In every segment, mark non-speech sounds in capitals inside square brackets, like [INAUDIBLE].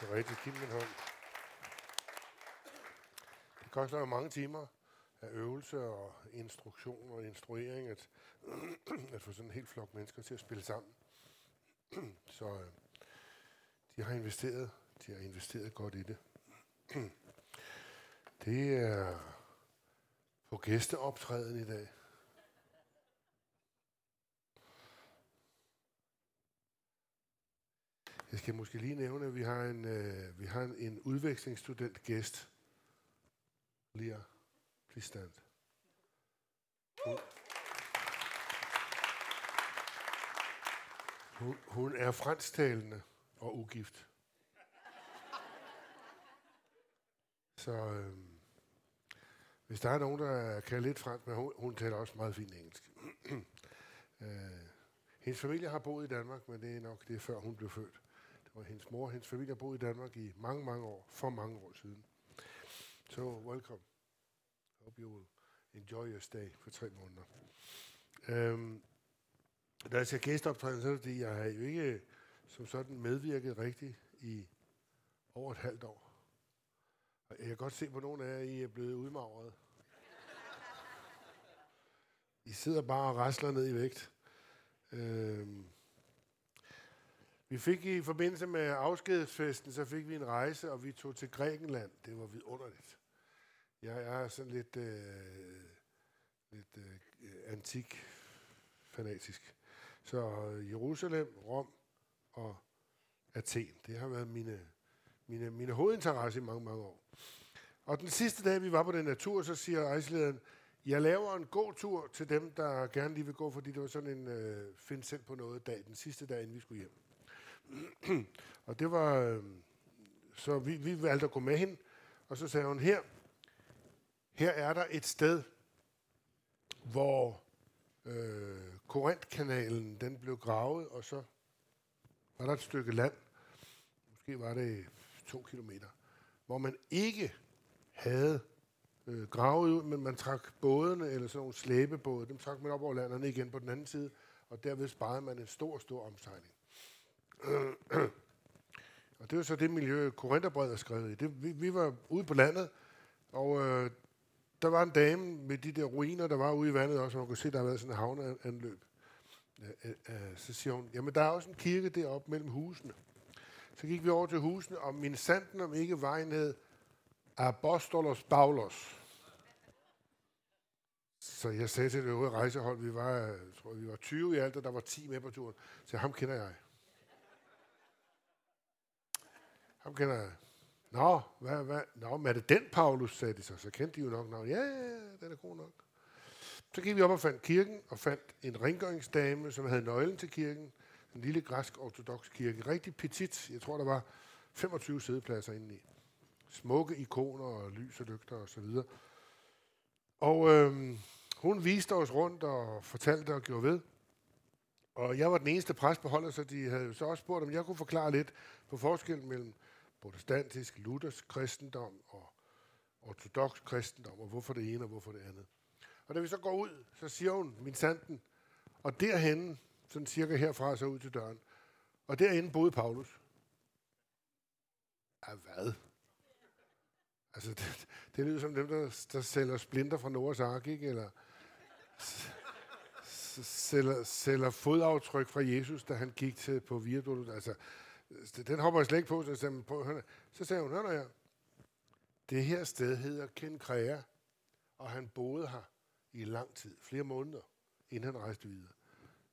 Det er rigtigt. Giv mig hånd. Det koster jo mange timer af øvelse og instruktion og instruering at, [CLEARS THROAT] at få sådan en helt flok mennesker til at spille sammen. [CLEARS THROAT] Så øh, de har investeret, de har investeret godt i det. [CLEARS THROAT] Det er på gæsteoptræden i dag. Jeg skal måske lige nævne, at vi har en, øh, vi har en, en udvekslingsstudent gæst. Lia, please stand. Hun, hun, hun er fransktalende og ugift. Så øh, hvis der er nogen, der kan lidt fransk, men hun, hun taler også meget fint engelsk. [CLEARS THROAT] øh, hendes familie har boet i Danmark, men det er nok det, før hun blev født og hendes mor. Hendes familie har boet i Danmark i mange, mange år. For mange år siden. So, welcome. Hope you will enjoy your stay for tre måneder. Um, da jeg siger gæsteoptræden, så er det fordi, jeg har jo ikke øh, som sådan medvirket rigtigt i over et halvt år. Og jeg kan godt se på nogle af jer, I er blevet udmagret. I sidder bare og rasler ned i vægt. Um, vi fik i forbindelse med afskedsfesten, så fik vi en rejse, og vi tog til Grækenland. Det var vidunderligt. Jeg er sådan lidt, øh, lidt øh, antik fanatisk. Så øh, Jerusalem, Rom og Athen, det har været mine, mine, mine hovedinteresser i mange, mange år. Og den sidste dag, vi var på den natur, så siger rejselederen, jeg laver en god tur til dem, der gerne lige vil gå, fordi det var sådan en øh, find selv på noget dag, den sidste dag, inden vi skulle hjem. [CLEARS THROAT] og det var, øhm, så vi, vi valgte at gå med hende, og så sagde hun, her, her er der et sted, hvor øh, Korintkanalen, den blev gravet, og så var der et stykke land, måske var det to kilometer, hvor man ikke havde øh, gravet ud, men man trak bådene, eller sådan nogle slæbebåde, dem trak man op over landerne igen på den anden side, og derved sparede man en stor, stor omsejling og det var så det miljø, Korintherbrevet er skrevet i. Det, vi, vi var ude på landet, og øh, der var en dame med de der ruiner, der var ude i vandet også, og man kunne se, der havde været sådan en havneanløb. Øh, øh, så siger hun, jamen der er også en kirke deroppe mellem husene. Så gik vi over til husene, og min sanden om ikke vejen hed Apostolos Paulos. Så jeg sagde til det øvrige rejsehold, vi var, jeg tror, vi var 20 i alt, og der var 10 med på turen. Så ham kender jeg. Ham kender jeg. Nå, hvad, hvad? Nå, men er det den, Paulus, sagde de så. Så kendte de jo nok navnet. Ja, ja, den er god nok. Så gik vi op og fandt kirken, og fandt en rengøringsdame, som havde nøglen til kirken. En lille græsk-ortodox kirke. Rigtig petit. Jeg tror, der var 25 sædepladser indeni. Smukke ikoner og lys og lygter og så videre. Og øhm, hun viste os rundt og fortalte og gjorde ved. Og jeg var den eneste præst på holdet, så de havde så også spurgt, om jeg kunne forklare lidt på forskellen mellem protestantisk, luthersk kristendom og ortodox kristendom, og hvorfor det ene og hvorfor det andet. Og da vi så går ud, så siger hun, min sanden, og derhen, sådan cirka herfra, så ud til døren, og derinde boede Paulus. Af hvad? Altså, det, det lyder som dem, der, der sælger splinter fra Noras Ark, ikke? Eller sælger, sælger fodaftryk fra Jesus, da han gik til på Viaduct. Altså, Øh, den hopper jeg slet ikke på, så, sagde, på, hør, så sagde hun, hør her, det her sted hedder Kenkrea, og han boede her i lang tid, flere måneder, inden han rejste videre.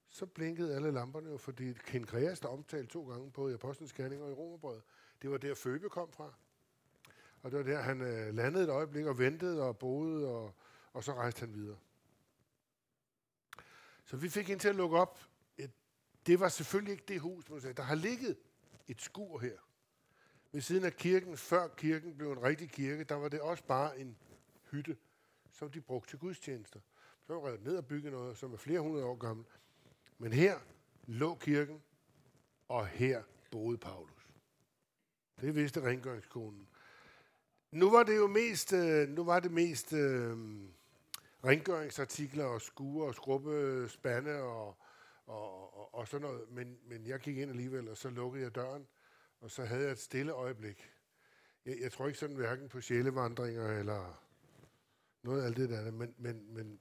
Så blinkede alle lamperne jo, fordi Kenkrea er omtalt to gange både i Apostlenes Gerning og i Romerbrødet. Det var der Føbe kom fra. Og det var der, han øh, landede et øjeblik og ventede og boede, og, og så rejste han videre. Så vi fik ind til at lukke op. Det var selvfølgelig ikke det hus, man sagde. Der har ligget et skur her. Ved siden af kirken, før kirken blev en rigtig kirke, der var det også bare en hytte, som de brugte til gudstjenester. Så var revet ned og bygget noget, som er flere hundrede år gammel. Men her lå kirken, og her boede Paulus. Det vidste rengøringskonen. Nu var det jo mest, øh, nu var det mest øh, rengøringsartikler og skure og skrubbe spande og, og, og, og sådan noget. Men, men jeg gik ind alligevel, og så lukkede jeg døren, og så havde jeg et stille øjeblik. Jeg, jeg tror ikke sådan hverken på sjælevandringer eller noget af alt det der, men, men, men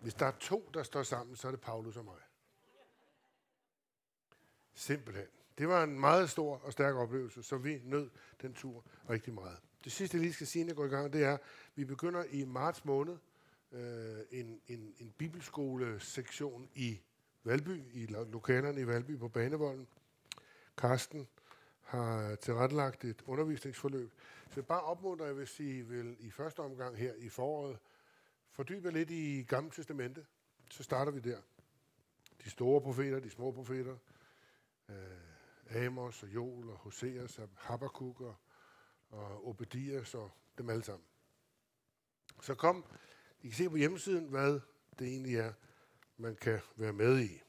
hvis der er to, der står sammen, så er det Paulus og mig. Simpelthen. Det var en meget stor og stærk oplevelse, så vi nød den tur rigtig meget. Det sidste, jeg lige skal sige, inden jeg går i gang, det er, at vi begynder i marts måned øh, en, en, en bibelskole-sektion i Valby, i lokalerne i Valby på Banevolden. Karsten har tilrettelagt et undervisningsforløb. Så jeg bare opmuntrer, jeg vil sige, vil i første omgang her i foråret fordybe lidt i Gamle Testamente. Så starter vi der. De store profeter, de små profeter, øh, Amos og Joel og Hoseas og Habakkuk og, og Obedias og dem alle sammen. Så kom, I kan se på hjemmesiden, hvad det egentlig er, man kan være med i.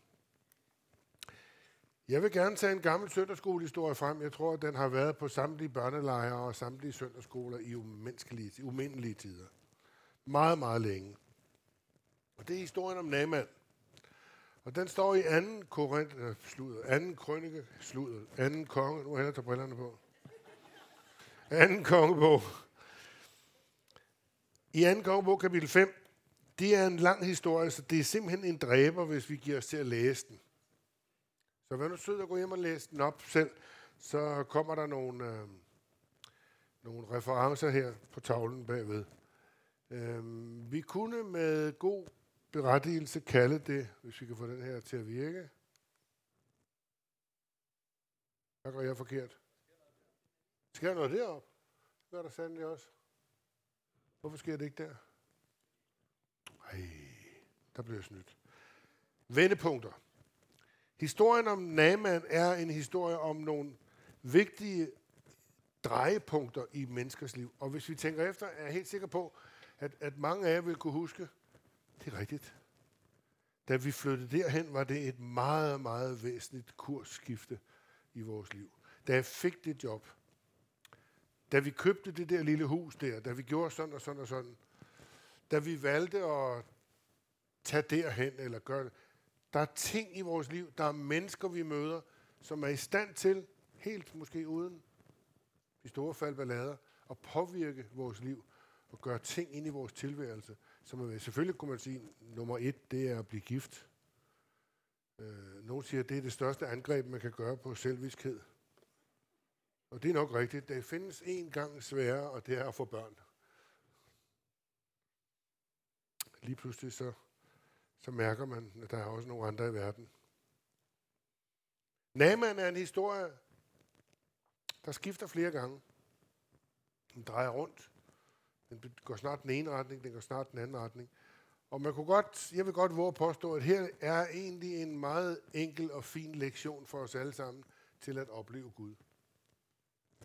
Jeg vil gerne tage en gammel søndagsskolehistorie frem. Jeg tror, at den har været på samtlige børnelejre og samtlige søndagsskoler i umenneskelige, umindelige tider. Meget, meget længe. Og det er historien om Naaman. Og den står i anden Korinth, øh, sluder, anden krønike, sluder, anden konge, nu har jeg brillerne på. Anden kongebog. I anden kongebog, kapitel 5, det er en lang historie, så det er simpelthen en dræber, hvis vi giver os til at læse den. Så vær nu sød at gå hjem og læse den op selv, så kommer der nogle, øh, nogle referencer her på tavlen bagved. Øh, vi kunne med god berettigelse kalde det, hvis vi kan få den her til at virke. Hvad gør jeg forkert? Sker noget derop? Det gør der sandelig også. Hvorfor sker det ikke der? Ej, der bliver snydt. Vendepunkter. Historien om Naaman er en historie om nogle vigtige drejepunkter i menneskers liv. Og hvis vi tænker efter, er jeg helt sikker på, at, at mange af jer vil kunne huske, det er rigtigt. Da vi flyttede derhen, var det et meget, meget væsentligt kursskifte i vores liv. Da jeg fik det job, da vi købte det der lille hus der, da vi gjorde sådan og sådan og sådan, da vi valgte at tage derhen eller gøre det, der er ting i vores liv, der er mennesker, vi møder, som er i stand til, helt måske uden de store faldballader, at påvirke vores liv og gøre ting ind i vores tilværelse. Som er, selvfølgelig kunne man sige, nummer et, det er at blive gift. Øh, nogle siger, at det er det største angreb, man kan gøre på selvviskhed. Og det er nok rigtigt. Det findes en gang sværere, og det er at få børn. Lige pludselig så så mærker man, at der er også nogle andre i verden. Naman er en historie, der skifter flere gange. Den drejer rundt. Den går snart den ene retning, den går snart den anden retning. Og man kunne godt, jeg vil godt våge at påstå, at her er egentlig en meget enkel og fin lektion for os alle sammen til at opleve Gud.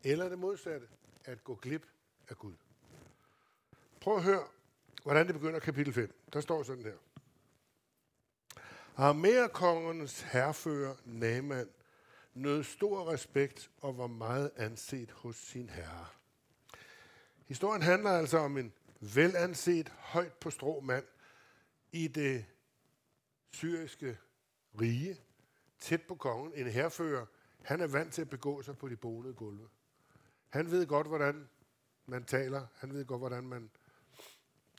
Eller det modsatte, at gå glip af Gud. Prøv at høre, hvordan det begynder kapitel 5. Der står sådan her. Armerkongernes herrefører Naaman nød stor respekt og var meget anset hos sin herre. Historien handler altså om en velanset, højt på strå mand i det syriske rige, tæt på kongen, en herfører. Han er vant til at begå sig på de bonede gulve. Han ved godt, hvordan man taler. Han ved godt, hvordan man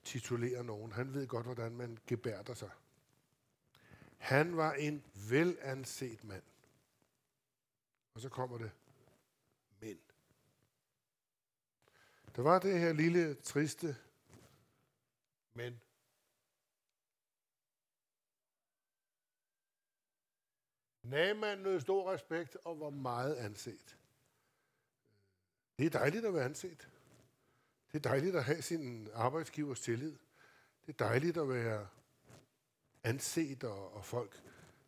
titulerer nogen. Han ved godt, hvordan man gebærder sig. Han var en velanset mand. Og så kommer det, men. Der var det her lille, triste men. Naaman nød stor respekt og var meget anset. Det er dejligt at være anset. Det er dejligt at have sin arbejdsgivers tillid. Det er dejligt at være anset, og, og folk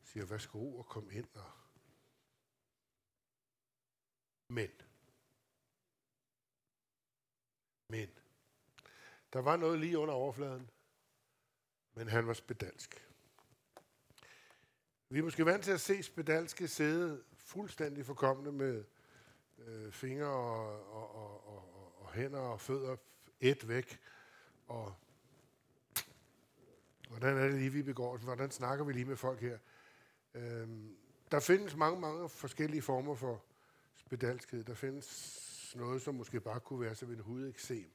siger, værsgo og kom ind. Og... Men. Men. Der var noget lige under overfladen, men han var spedalsk. Vi er måske vant til at se spedalske sidde fuldstændig forkommende med øh, fingre og, og, og, og, og hænder og fødder et væk, og Hvordan er det lige, vi begår Hvordan snakker vi lige med folk her? Øhm, der findes mange, mange forskellige former for spedalskhed. Der findes noget, som måske bare kunne være som en hudeksem,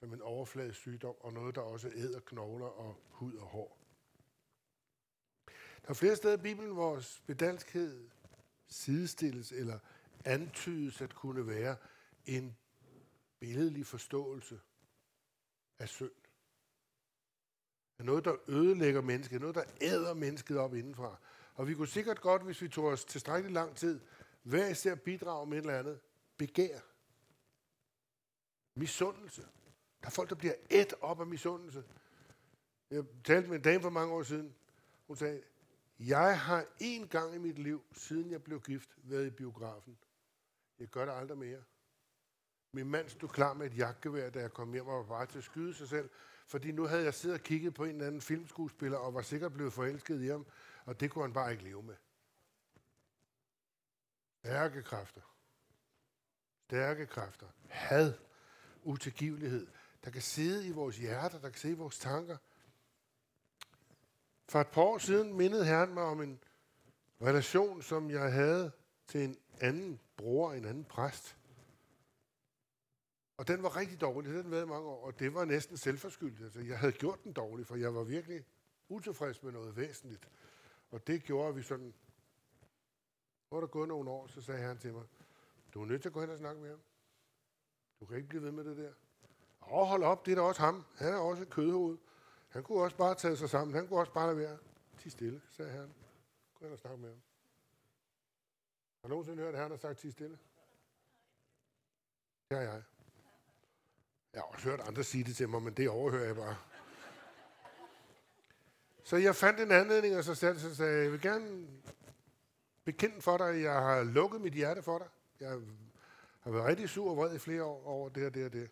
som en overfladisk sygdom, og noget, der også æder knogler og hud og hår. Der er flere steder i Bibelen, hvor spedalskhed sidestilles eller antydes at kunne være en billedlig forståelse af synd. Er noget, der ødelægger mennesket, noget, der æder mennesket op indenfra. Og vi kunne sikkert godt, hvis vi tog os tilstrækkeligt lang tid, hver især bidrage med et eller andet begær. Misundelse. Der er folk, der bliver ædt op af misundelse. Jeg talte med en dame for mange år siden. Hun sagde, jeg har én gang i mit liv, siden jeg blev gift, været i biografen. Jeg gør det aldrig mere. Min mand stod klar med et jagtgevær, da jeg kom hjem og var bare til at skyde sig selv. Fordi nu havde jeg siddet og kigget på en eller anden filmskuespiller, og var sikkert blevet forelsket i ham, og det kunne han bare ikke leve med. Stærke kræfter. Stærke kræfter. Had. Utilgivelighed. Der kan sidde i vores hjerter, der kan sidde i vores tanker. For et par år siden mindede Herren mig om en relation, som jeg havde til en anden bror, en anden præst. Og den var rigtig dårlig, den havde mange år, og det var næsten selvforskyldt. Altså, jeg havde gjort den dårlig, for jeg var virkelig utilfreds med noget væsentligt. Og det gjorde vi sådan. Hvor der gået nogle år, så sagde han til mig, du er nødt til at gå hen og snakke med ham. Du kan ikke blive ved med det der. Og hold op, det er da også ham. Han er også et kødhoved. Han kunne også bare tage sig sammen. Han kunne også bare lade være. Ti stille, sagde han. Gå hen og snakke med ham. Har du nogensinde hørt, at han har sagt ti stille? Ja, ja. Jeg har også hørt andre sige det til mig, men det overhører jeg bare. Så jeg fandt en anledning, og så sagde jeg, sagde, jeg vil gerne bekende for dig, at jeg har lukket mit hjerte for dig. Jeg har været rigtig sur og vred i flere år over det og det og det.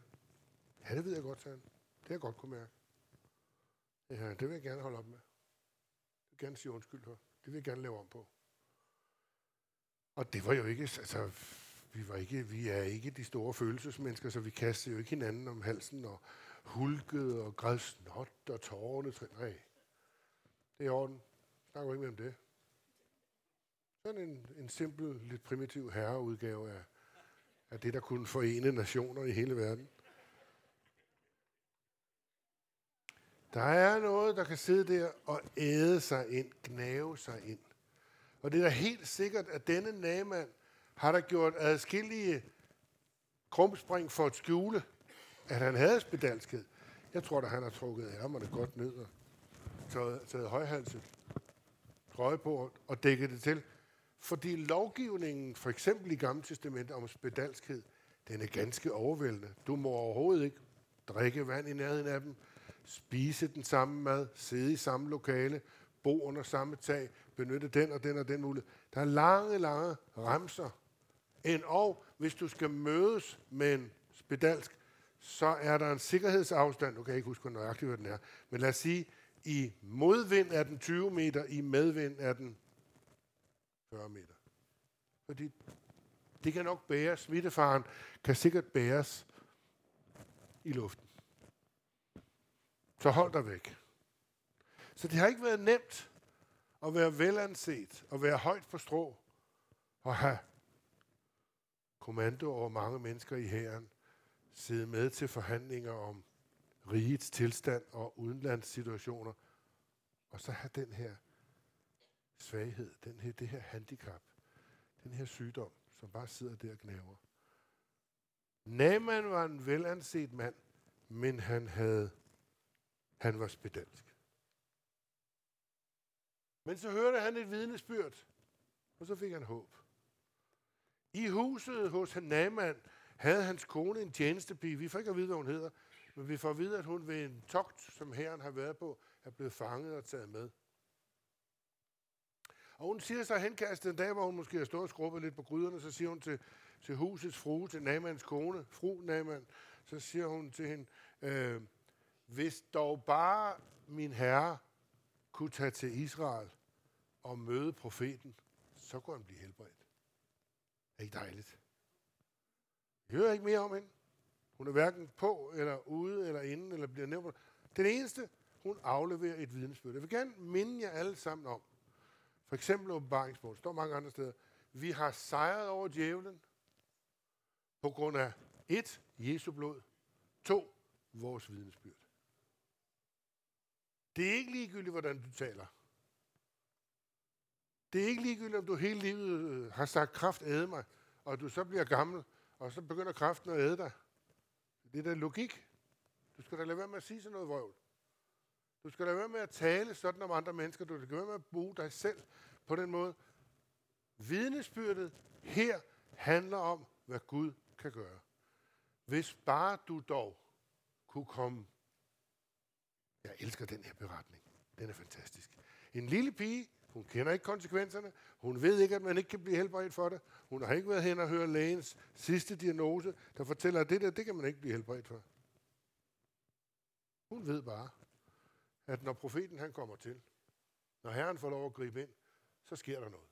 Ja, det ved jeg godt, sagde han. Det har jeg godt kunne mærke. Ja, det vil jeg gerne holde op med. Jeg vil gerne sige undskyld for. Det vil jeg gerne lave om på. Og det var jo ikke, altså, vi, var ikke, vi er ikke de store følelsesmennesker, så vi kastede jo ikke hinanden om halsen og hulkede og græd snot og tårerne. Nej, det er i orden. Snakker ikke mere om det. Sådan en, en simpel, lidt primitiv herreudgave af, af det, der kunne forene nationer i hele verden. Der er noget, der kan sidde der og æde sig ind, gnave sig ind. Og det er da helt sikkert, at denne nagemand har der gjort adskillige krumspring for at skjule, at han havde spedalskhed. Jeg tror da, han har trukket ærmerne godt ned og taget, taget højhalset trøje på og dækket det til. Fordi lovgivningen, for eksempel i Gamle Testament om spedalskhed, den er ganske overvældende. Du må overhovedet ikke drikke vand i nærheden af dem, spise den samme mad, sidde i samme lokale, bo under samme tag, benytte den og den og den mulighed. Der er lange, lange remser. En og hvis du skal mødes med en spedalsk, så er der en sikkerhedsafstand, du kan ikke huske, hvor nøjagtigt hvad den er, men lad os sige, i modvind er den 20 meter, i medvind er den 40 meter. Fordi det kan nok bæres. Smittefaren kan sikkert bæres i luften. Så hold dig væk. Så det har ikke været nemt at være velanset og være højt på strå og have kommando over mange mennesker i hæren, sidde med til forhandlinger om rigets tilstand og udenlandssituationer, og så have den her svaghed, den her, det her handicap, den her sygdom, som bare sidder der og knæver. Naaman var en velanset mand, men han havde han var spedalsk. Men så hørte han et vidnesbyrd, og så fik han håb. I huset hos Naaman havde hans kone en tjenestepige. Vi får ikke at vide, hvad hun hedder, men vi får at vide, at hun ved en togt, som herren har været på, er blevet fanget og taget med. Og hun siger så henkastet en dag, hvor hun måske har stået og skrubbet lidt på gryderne, så siger hun til, til husets frue, til Namans kone, fru Naman, så siger hun til hende, øh, hvis dog bare min herre kunne tage til Israel og møde profeten, så kunne han blive helbredt. Er ikke dejligt? Jeg hører ikke mere om hende. Hun er hverken på, eller ude, eller inde, eller bliver nævnt. Den eneste, hun afleverer et vidensbyrd. Jeg vil gerne minde jer alle sammen om, for eksempel åbenbaringsbogen, står mange andre steder, Vi har sejret over djævlen på grund af et, Jesu blod, to, vores vidnesbyrd. Det er ikke ligegyldigt, hvordan du taler. Det er ikke ligegyldigt, om du hele livet øh, har sagt, kraft æde mig, og du så bliver gammel, og så begynder kraften at æde dig. Det er da logik. Du skal da lade være med at sige sådan noget vrøvl. Du skal lade være med at tale sådan om andre mennesker. Du skal lade være med at bruge dig selv på den måde. Vidnesbyrdet her handler om, hvad Gud kan gøre. Hvis bare du dog kunne komme. Jeg elsker den her beretning. Den er fantastisk. En lille pige, hun kender ikke konsekvenserne. Hun ved ikke, at man ikke kan blive helbredt for det. Hun har ikke været hen og høre lægens sidste diagnose, der fortæller, at det der, det kan man ikke blive helbredt for. Hun ved bare, at når profeten han kommer til, når Herren får lov at gribe ind, så sker der noget.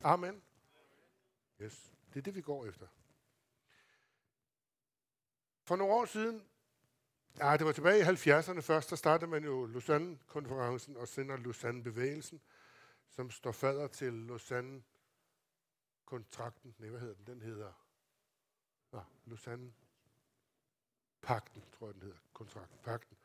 Amen. Yes, det er det, vi går efter. For nogle år siden, ja, det var tilbage i 70'erne først, der startede man jo Lausanne-konferencen og sender Lausanne-bevægelsen, som står fader til Lausanne-kontrakten. Nej, hvad hedder den? Den hedder ja, Lausanne-pakten, tror jeg, den hedder. Kontrakten, pakten.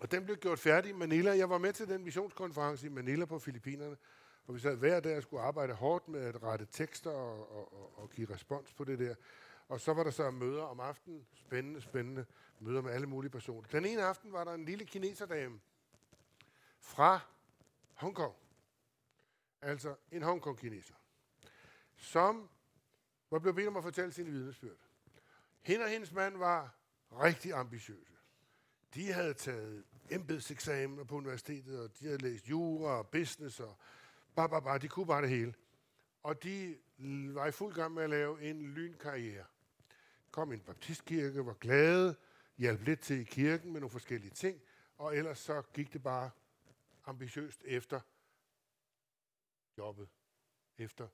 Og den blev gjort færdig i Manila. Jeg var med til den missionskonference i Manila på Filippinerne, hvor vi sad hver dag og skulle arbejde hårdt med at rette tekster og, og, og, og give respons på det der. Og så var der så møder om aftenen. Spændende, spændende møder med alle mulige personer. Den ene aften var der en lille kineserdame fra Hongkong. Altså en Hongkong-kineser. Som var blevet bedt om at fortælle sin vidnesbyrd. Hende og hendes mand var rigtig ambitiøse. De havde taget embedseksamen på universitetet, og de havde læst jura og business, og bare, bare, bare, de kunne bare det hele. Og de var i fuld gang med at lave en lynkarriere. Kom i en baptistkirke, var glade, hjalp lidt til i kirken med nogle forskellige ting, og ellers så gik det bare ambitiøst efter jobbet, efter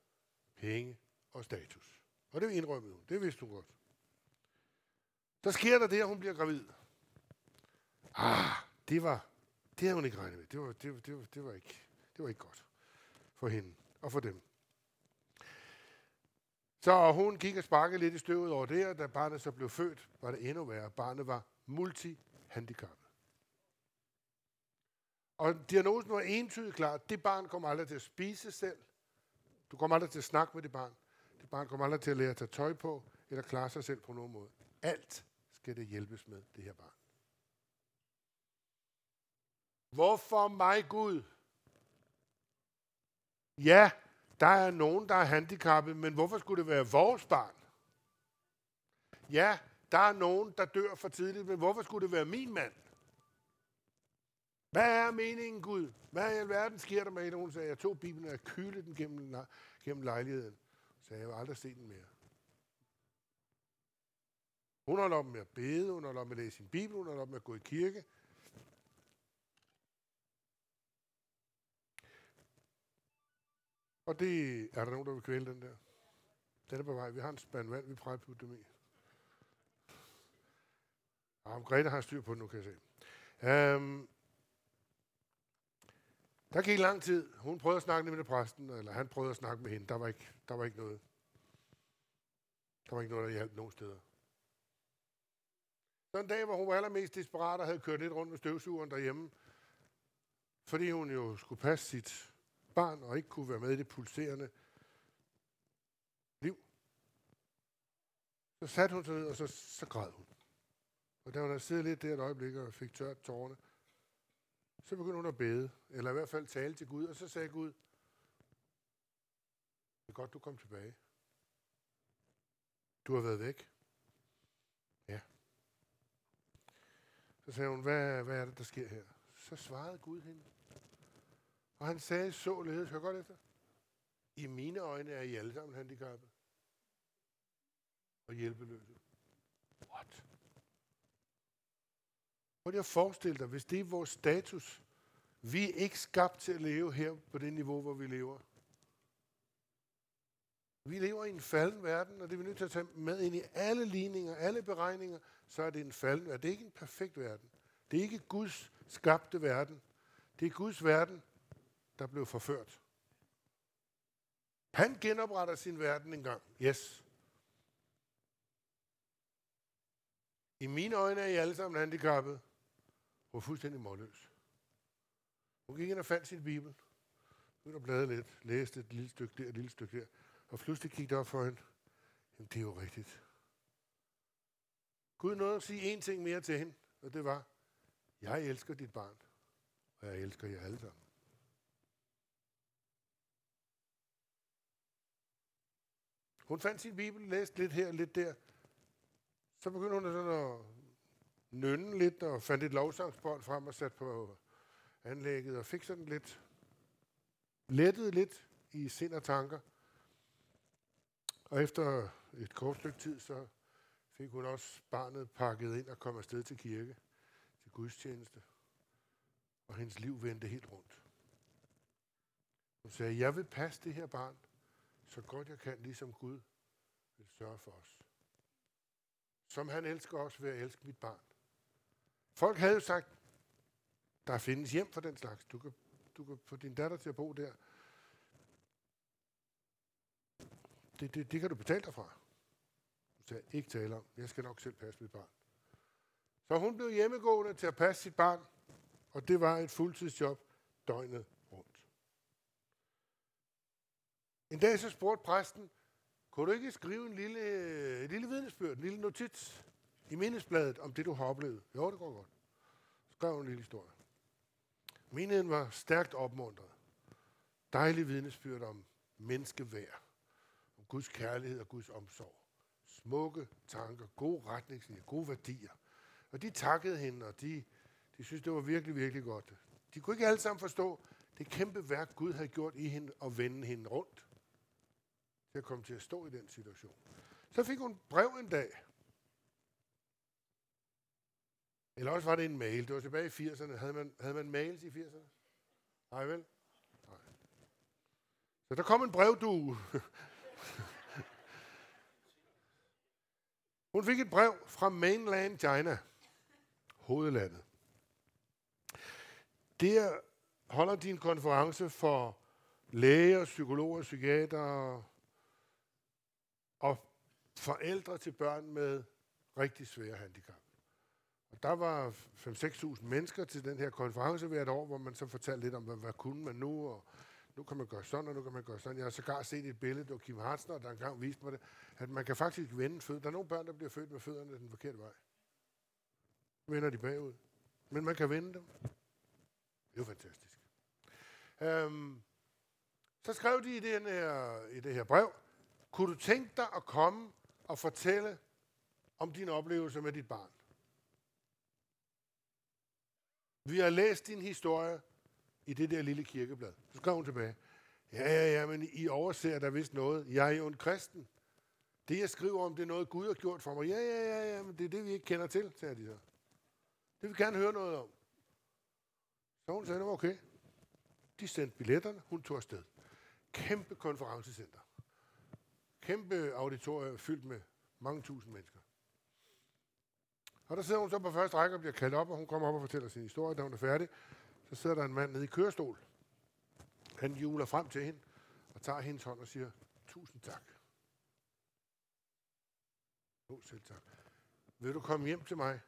penge og status. Og det indrømmede hun. Det vidste hun godt. Så sker der det, at hun bliver gravid. Ah, det var, det havde hun ikke regnet med. Det var, det, det, det, var ikke, det var ikke godt for hende og for dem. Så hun gik og sparkede lidt i støvet over det, og da barnet så blev født, var det endnu værre. Barnet var multihandicappet. Og diagnosen var entydigt klar. Det barn kommer aldrig til at spise selv. Du kommer aldrig til at snakke med det barn. Det barn kommer aldrig til at lære at tage tøj på, eller klare sig selv på nogen måde. Alt skal det hjælpes med, det her barn. Hvorfor mig, Gud? Ja, der er nogen, der er handicappet, men hvorfor skulle det være vores barn? Ja, der er nogen, der dør for tidligt, men hvorfor skulle det være min mand? Hvad er meningen, Gud? Hvad i alverden sker der med en? Hun sagde, jeg tog Bibelen og kylede den gennem, gennem lejligheden. Så jeg har aldrig set den mere. Hun holdt op med at bede, hun holdt op med at læse sin Bibel, hun holdt op med at gå i kirke. Og det er der nogen, der vil kvæle den der. Den er på vej. Vi har en spand vand, vi prøver at putte dem i. Ah, og Grete har styr på det nu, kan jeg se. Um, der gik lang tid. Hun prøvede at snakke med præsten, eller han prøvede at snakke med hende. Der var ikke, der var ikke noget. Der var ikke noget, der hjalp nogen steder. Så en dag, hvor hun var allermest desperat og havde kørt lidt rundt med støvsugeren derhjemme, fordi hun jo skulle passe sit barn og ikke kunne være med i det pulserende liv. Så satte hun sig ned, og så, så græd hun. Og da hun havde siddet lidt der et øjeblik og fik tørt tårerne, så begyndte hun at bede, eller i hvert fald tale til Gud, og så sagde Gud, det er godt, du kom tilbage. Du har været væk. Ja. Så sagde hun, hvad, hvad er det, der sker her? Så svarede Gud hende. Og han sagde således, hør godt efter, i mine øjne er I alle sammen handicappet og hjælpeløse. What? Prøv lige at forestille dig, hvis det er vores status. Vi er ikke skabt til at leve her på det niveau, hvor vi lever. Vi lever i en falden verden, og det er vi nødt til at tage med ind i alle ligninger, alle beregninger, så er det en falden verden. Det er ikke en perfekt verden. Det er ikke Guds skabte verden. Det er Guds verden, der blev forført. Han genopretter sin verden en gang. Yes. I mine øjne er I alle sammen handicappet. Hun var fuldstændig målløs. Hun gik ind og fandt sin bibel. Hun og bladrede lidt, læste et lille stykke der, et lille stykke der. Og pludselig gik det op for hende. Jamen, det er jo rigtigt. Gud nåede at sige én ting mere til hende, og det var, jeg elsker dit barn, og jeg elsker jer alle sammen. Hun fandt sin bibel, læste lidt her og lidt der. Så begyndte hun sådan at nynne lidt og fandt et lovsangsbånd frem og satte på anlægget og fik sådan lidt lettet lidt i sind og tanker. Og efter et kort stykke tid, så fik hun også barnet pakket ind og kom afsted til kirke, til gudstjeneste. Og hendes liv vendte helt rundt. Hun sagde, jeg vil passe det her barn, så godt jeg kan, ligesom Gud vil sørge for os. Som han elsker os, vil at elske mit barn. Folk havde jo sagt, der findes hjem for den slags. Du kan, du kan få din datter til at bo der. Det, det, det kan du betale dig fra. Du sagde, ikke tale om. Jeg skal nok selv passe mit barn. Så hun blev hjemmegående til at passe sit barn, og det var et fuldtidsjob døgnet rundt. En dag så spurgte præsten, kunne du ikke skrive en lille, en lille vidnesbyrd, en lille notits i mindesbladet om det, du har oplevet? Jo, det går godt. Skrev en lille historie. Menigheden var stærkt opmuntret. Dejlig vidnesbyrd om menneskeværd, om Guds kærlighed og Guds omsorg. Smukke tanker, gode retningslinjer, gode værdier. Og de takkede hende, og de, de synes det var virkelig, virkelig godt. De kunne ikke alle sammen forstå det kæmpe værk, Gud havde gjort i hende og vende hende rundt til at komme til at stå i den situation. Så fik hun brev en dag. Eller også var det en mail. Det var tilbage i 80'erne. Havde man, havde man mails i 80'erne? Nej vel? Nej. Så der kom en brev, du. [LAUGHS] Hun fik et brev fra mainland China, hovedlandet. Der holder de en konference for læger, psykologer, psykiatere, forældre til børn med rigtig svære handicap. Og der var 5-6.000 mennesker til den her konference hvert år, hvor man så fortalte lidt om, hvad, hvad kunne man nu, og nu kan man gøre sådan, og nu kan man gøre sådan. Jeg har sågar set et billede, det var Kim Hartner, der engang viste mig det, at man kan faktisk vende fødder. Der er nogle børn, der bliver født med fødderne den forkerte vej. Vender de bagud. Men man kan vende dem. Det er jo fantastisk. Øhm, så skrev de i den her, i det her brev, kunne du tænke dig at komme og fortælle om din oplevelse med dit barn? Vi har læst din historie i det der lille kirkeblad. Så skrev hun tilbage. Ja, ja, ja, men I overser der vist noget. Jeg er jo en kristen. Det, jeg skriver om, det er noget, Gud har gjort for mig. Ja, ja, ja, ja, men det er det, vi ikke kender til, sagde de så. Det vil gerne høre noget om. Så hun sagde, det var okay. De sendte billetterne, hun tog afsted. Kæmpe konferencecenter kæmpe auditorium fyldt med mange tusind mennesker. Og der sidder hun så på første række og bliver kaldt op, og hun kommer op og fortæller sin historie. Da hun er færdig, så sidder der en mand nede i kørestol. Han juler frem til hende og tager hendes hånd og siger, tusind tak. Jo, selv tak. Vil du komme hjem til mig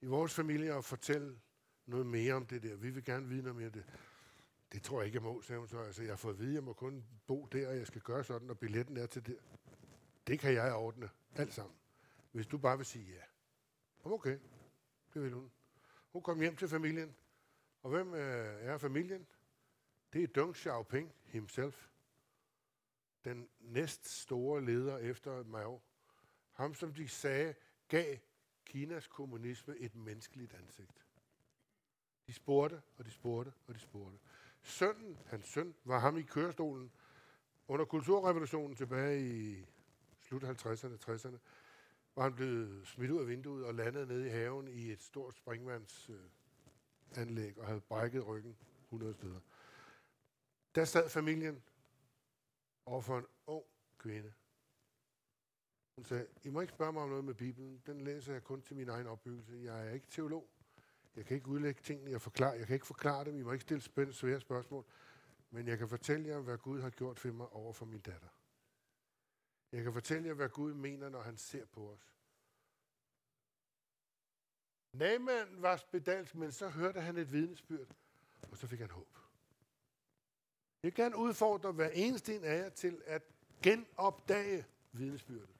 i vores familie og fortælle noget mere om det der? Vi vil gerne vide noget mere om det. Det tror jeg ikke, jeg må, sagde hun så. Altså, jeg har fået at vide, at jeg må kun bo der, og jeg skal gøre sådan, og billetten er til det. Det kan jeg ordne, alt sammen. Hvis du bare vil sige ja. Okay, det vil hun. Hun kom hjem til familien. Og hvem øh, er familien? Det er Deng Xiaoping himself. Den næst store leder efter Mao. Ham, som de sagde, gav Kinas kommunisme et menneskeligt ansigt. De spurgte, og de spurgte, og de spurgte. Sønnen, hans søn, var ham i kørestolen under kulturrevolutionen tilbage i slut 50'erne, 60'erne, var han blevet smidt ud af vinduet og landet nede i haven i et stort springvandsanlæg og havde brækket ryggen 100 steder. Der sad familien overfor en ung kvinde. Hun sagde, I må ikke spørge mig om noget med Bibelen. Den læser jeg kun til min egen opbyggelse. Jeg er ikke teolog. Jeg kan ikke udlægge tingene, jeg forklare. Jeg kan ikke forklare dem. I må ikke stille spændende, svære spørgsmål. Men jeg kan fortælle jer, hvad Gud har gjort for mig over for min datter. Jeg kan fortælle jer, hvad Gud mener, når han ser på os. Naaman var spedalsk, men så hørte han et vidnesbyrd, og så fik han håb. Jeg kan udfordre hver eneste en af jer til at genopdage vidnesbyrdet.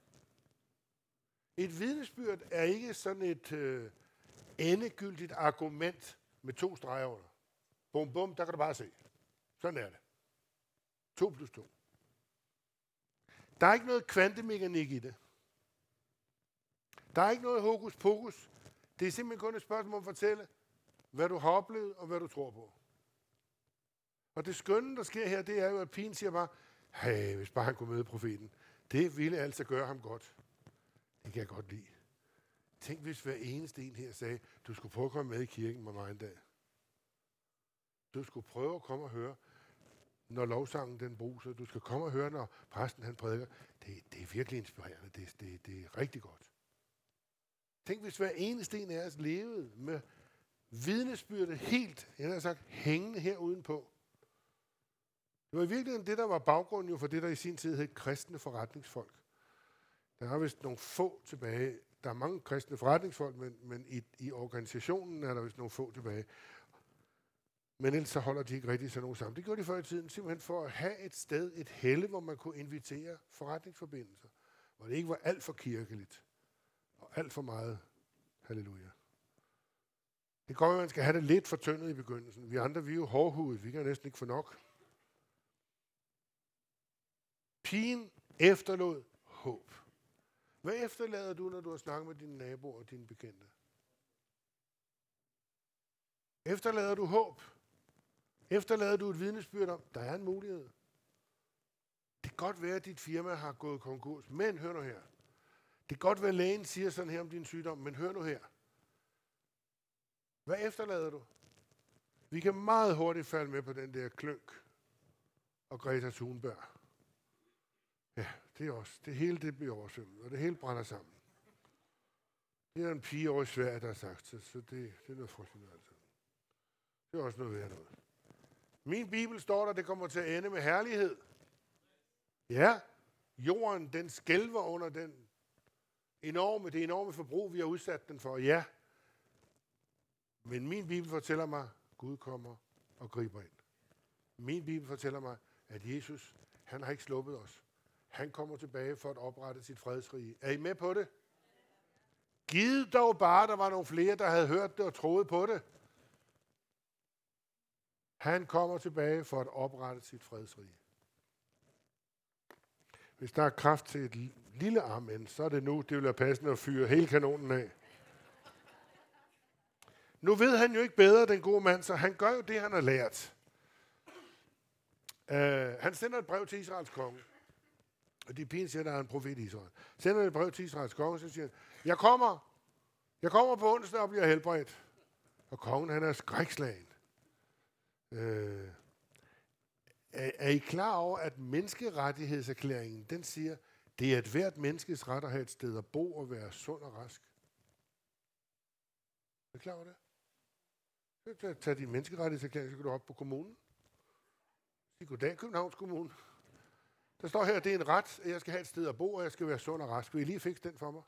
Et vidnesbyrd er ikke sådan et øh, endegyldigt argument med to streger under. Bum, bum, der kan du bare se. Sådan er det. 2 plus 2. Der er ikke noget kvantemekanik i det. Der er ikke noget hokus pokus. Det er simpelthen kun et spørgsmål om at fortælle, hvad du har oplevet og hvad du tror på. Og det skønne, der sker her, det er jo, at pigen siger bare, hey, hvis bare han kunne møde profeten. Det ville altså gøre ham godt. Det kan jeg godt lide. Tænk, hvis hver eneste en her sagde, du skulle prøve at komme med i kirken med mig en dag. Du skulle prøve at komme og høre, når lovsangen den bruser. Du skal komme og høre, når præsten han prædiker. Det, det er virkelig inspirerende. Det, det, det er rigtig godt. Tænk, hvis hver eneste en af os levede med vidnesbyrdet helt, jeg har sagt, hængende her udenpå. Det var i virkeligheden det, der var baggrunden jo for det, der i sin tid hed kristne forretningsfolk. Der er vist nogle få tilbage. Der er mange kristne forretningsfolk, men, men i, i organisationen er der vist nogle få tilbage. Men ellers så holder de ikke rigtig sådan nogen sammen. Det gjorde de før i tiden, simpelthen for at have et sted, et helle, hvor man kunne invitere forretningsforbindelser. Hvor det ikke var alt for kirkeligt. Og alt for meget halleluja. Det går, at man skal have det lidt fortyndet i begyndelsen. Vi andre, vi er jo hårdhudet. Vi kan næsten ikke få nok. Pigen efterlod håb. Hvad efterlader du, når du har snakket med dine naboer og dine bekendte? Efterlader du håb? Efterlader du et vidnesbyrd om, der er en mulighed? Det kan godt være, at dit firma har gået konkurs, men hør nu her. Det kan godt være, at lægen siger sådan her om din sygdom, men hør nu her. Hvad efterlader du? Vi kan meget hurtigt falde med på den der klønk og Greta Thunberg. Ja, det er os. Det hele det bliver oversvømmet, og det hele brænder sammen. Det er en pige over i Sverige, der har sagt, så, så det, det er noget frygteligt altså. Det er også noget værd noget. Min bibel står der, det kommer til at ende med herlighed. Ja, jorden den skælver under den enorme, det enorme forbrug, vi har udsat den for. Ja, men min bibel fortæller mig, at Gud kommer og griber ind. Min bibel fortæller mig, at Jesus, han har ikke sluppet os. Han kommer tilbage for at oprette sit fredsrige. Er I med på det? Giv dog bare, der var nogle flere, der havde hørt det og troet på det. Han kommer tilbage for at oprette sit fredsrige. Hvis der er kraft til et lille amen, så er det nu, det vil være passende at fyre hele kanonen af. Nu ved han jo ikke bedre, den gode mand, så han gør jo det, han har lært. Uh, han sender et brev til Israels konge. Og de pigen siger, at der er en profet i Israel. Sender et brev til Israels konge, så siger han, jeg kommer, jeg kommer på onsdag og bliver helbredt. Og kongen, han er skrækslagen. Øh, er, er I klar over, at menneskerettighedserklæringen, den siger, det er et hvert menneskes ret at have et sted at bo og være sund og rask? Er I klar over det? Så tag din menneskerettighedserklæring, så går du op på kommunen. Sig goddag, Københavns Kommune. Der står her, at det er en ret, at jeg skal have et sted at bo, og jeg skal være sund og rask. Vil I lige fikse den for mig?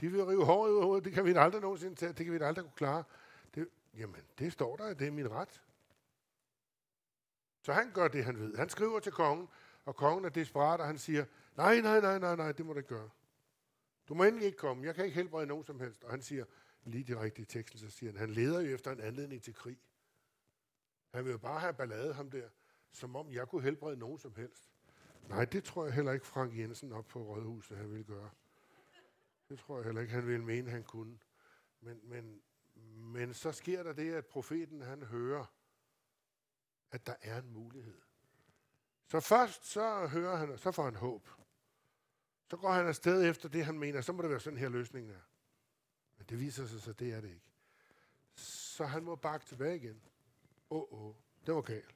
De vil rive håret ud af hovedet. Det kan vi aldrig nogensinde tage. Det kan vi aldrig kunne klare. Det, jamen, det står der, det er min ret. Så han gør det, han ved. Han skriver til kongen, og kongen er desperat, og han siger, nej, nej, nej, nej, nej, det må du ikke gøre. Du må endelig ikke komme. Jeg kan ikke helbrede nogen som helst. Og han siger, lige direkte i teksten, så siger han, han leder jo efter en anledning til krig. Han vil jo bare have ballade ham der, som om jeg kunne helbrede nogen som helst. Nej, det tror jeg heller ikke Frank Jensen op på Rådhuset, han ville gøre. Det tror jeg heller ikke, han ville mene, han kunne. Men, men, men så sker der det, at profeten han hører, at der er en mulighed. Så først så hører han, så får han håb. Så går han afsted efter det, han mener, så må det være sådan her løsningen er. Men det viser sig så, det er det ikke. Så han må bakke tilbage igen. Åh, oh, åh, oh, det var galt.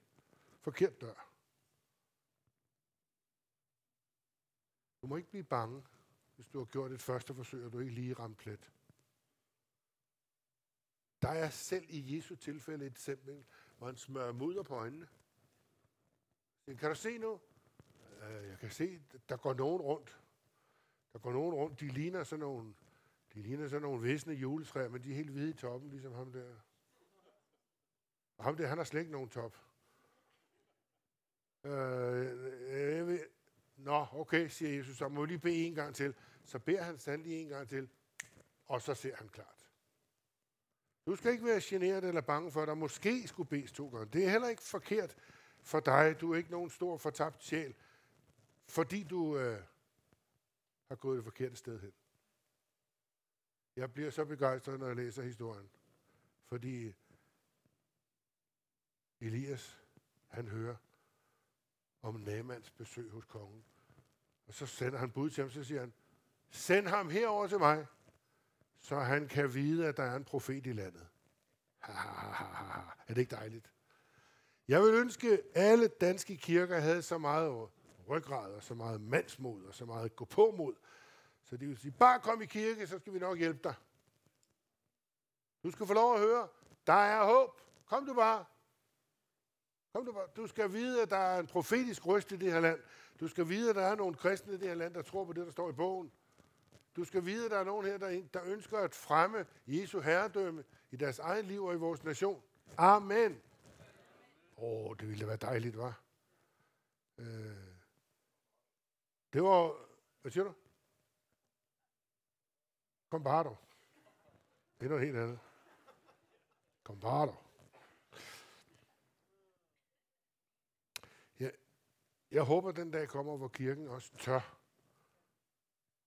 Forkert dør. Du må ikke blive bange, hvis du har gjort et første forsøg, og du ikke lige ramt plet. Der er selv i Jesu tilfælde et eksempel, hvor han smører mudder på øjnene. Kan du se nu? Øh, jeg kan se, der går nogen rundt. Der går nogen rundt. De ligner sådan nogle, de ligner sådan nogle visne juletræer, men de er helt hvide i toppen, ligesom ham der. Og ham der, han har slet ikke nogen top. Øh, jeg ved, Nå, okay, siger Jesus, så må vi lige bede en gang til. Så beder han sandelig en gang til, og så ser han klart. Du skal ikke være generet eller bange for, at der måske skulle bedes to gange. Det er heller ikke forkert for dig. Du er ikke nogen stor fortabt sjæl, fordi du øh, har gået det forkerte sted hen. Jeg bliver så begejstret, når jeg læser historien, fordi Elias, han hører om Namans besøg hos kongen. Og så sender han bud til ham, så siger han, send ham herover til mig, så han kan vide, at der er en profet i landet. Ha, ha, ha, ha. Er det ikke dejligt? Jeg vil ønske, at alle danske kirker havde så meget ryggrad, og så meget mandsmod, og så meget gå på mod. Så de vil sige, bare kom i kirke, så skal vi nok hjælpe dig. Du skal få lov at høre, der er håb. Kom du bare. Kom du bare. Du skal vide, at der er en profetisk røst i det her land. Du skal vide, at der er nogle kristne i det her land, der tror på det, der står i bogen. Du skal vide, at der er nogen her, der, der ønsker at fremme Jesu herredømme i deres eget liv og i vores nation. Amen. Åh, oh, det ville være dejligt, var. Øh. Det var... Hvad siger du? Kom bare. Det er noget helt andet. Kom bare dog. Jeg, jeg håber, den dag kommer, hvor kirken også tør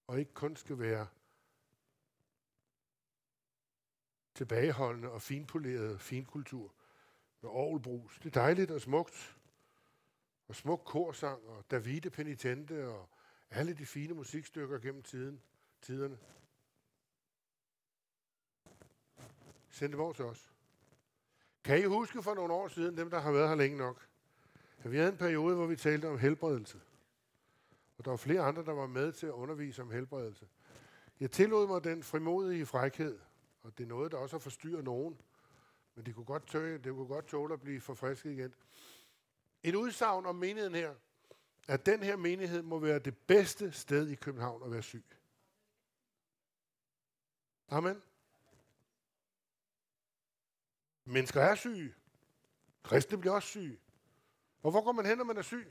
og ikke kun skal være tilbageholdende og finpoleret finkultur med orgelbrus. Det er dejligt og smukt. Og smuk korsang og Davide Penitente og alle de fine musikstykker gennem tiden, tiderne. Send dem over til os. Kan I huske for nogle år siden, dem der har været her længe nok, at vi havde en periode, hvor vi talte om helbredelse. Og der var flere andre, der var med til at undervise om helbredelse. Jeg tillod mig den frimodige frækhed, og det er noget, der også har forstyrret nogen, men det kunne godt tåle, det kunne godt tåle at blive forfrisket igen. Et udsagn om menigheden her, at den her menighed må være det bedste sted i København at være syg. Amen. Mennesker er syge. Kristne bliver også syge. Og hvor går man hen, når man er syg?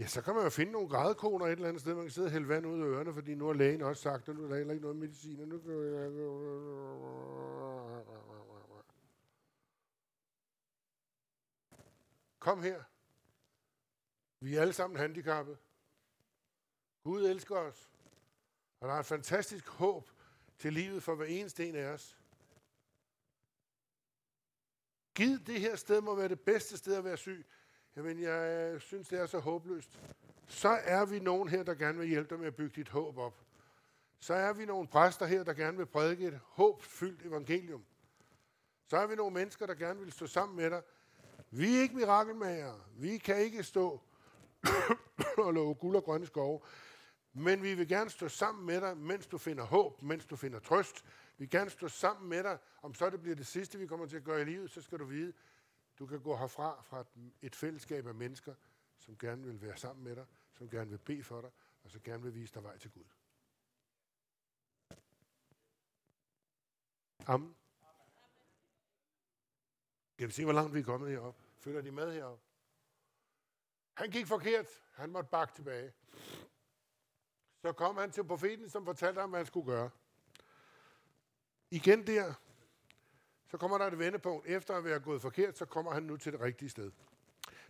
Ja, så kan man jo finde nogle grædekoner et eller andet sted, man kan sidde og hælde vand ud af ørerne, fordi nu har lægen også sagt, at nu er der heller ikke noget medicin, og nu kan jeg... Kom her. Vi er alle sammen handicappede. Gud elsker os. Og der er et fantastisk håb til livet for hver eneste en af os. Giv det her sted må være det bedste sted at være syg. Jamen, jeg synes, det er så håbløst. Så er vi nogen her, der gerne vil hjælpe dig med at bygge dit håb op. Så er vi nogle præster her, der gerne vil prædike et håbfyldt evangelium. Så er vi nogle mennesker, der gerne vil stå sammen med dig. Vi er ikke mirakelmager. Vi kan ikke stå [COUGHS] og love guld og grønne skove. Men vi vil gerne stå sammen med dig, mens du finder håb, mens du finder trøst. Vi vil gerne stå sammen med dig. Om så det bliver det sidste, vi kommer til at gøre i livet, så skal du vide, du kan gå herfra fra et fællesskab af mennesker, som gerne vil være sammen med dig, som gerne vil bede for dig, og som gerne vil vise dig vej til Gud. Amen. Kan vi se, hvor langt vi er kommet herop? Følger de med herop? Han gik forkert. Han måtte bakke tilbage. Så kom han til profeten, som fortalte ham, hvad han skulle gøre. Igen der, så kommer der et vendepunkt. Efter at være gået forkert, så kommer han nu til det rigtige sted.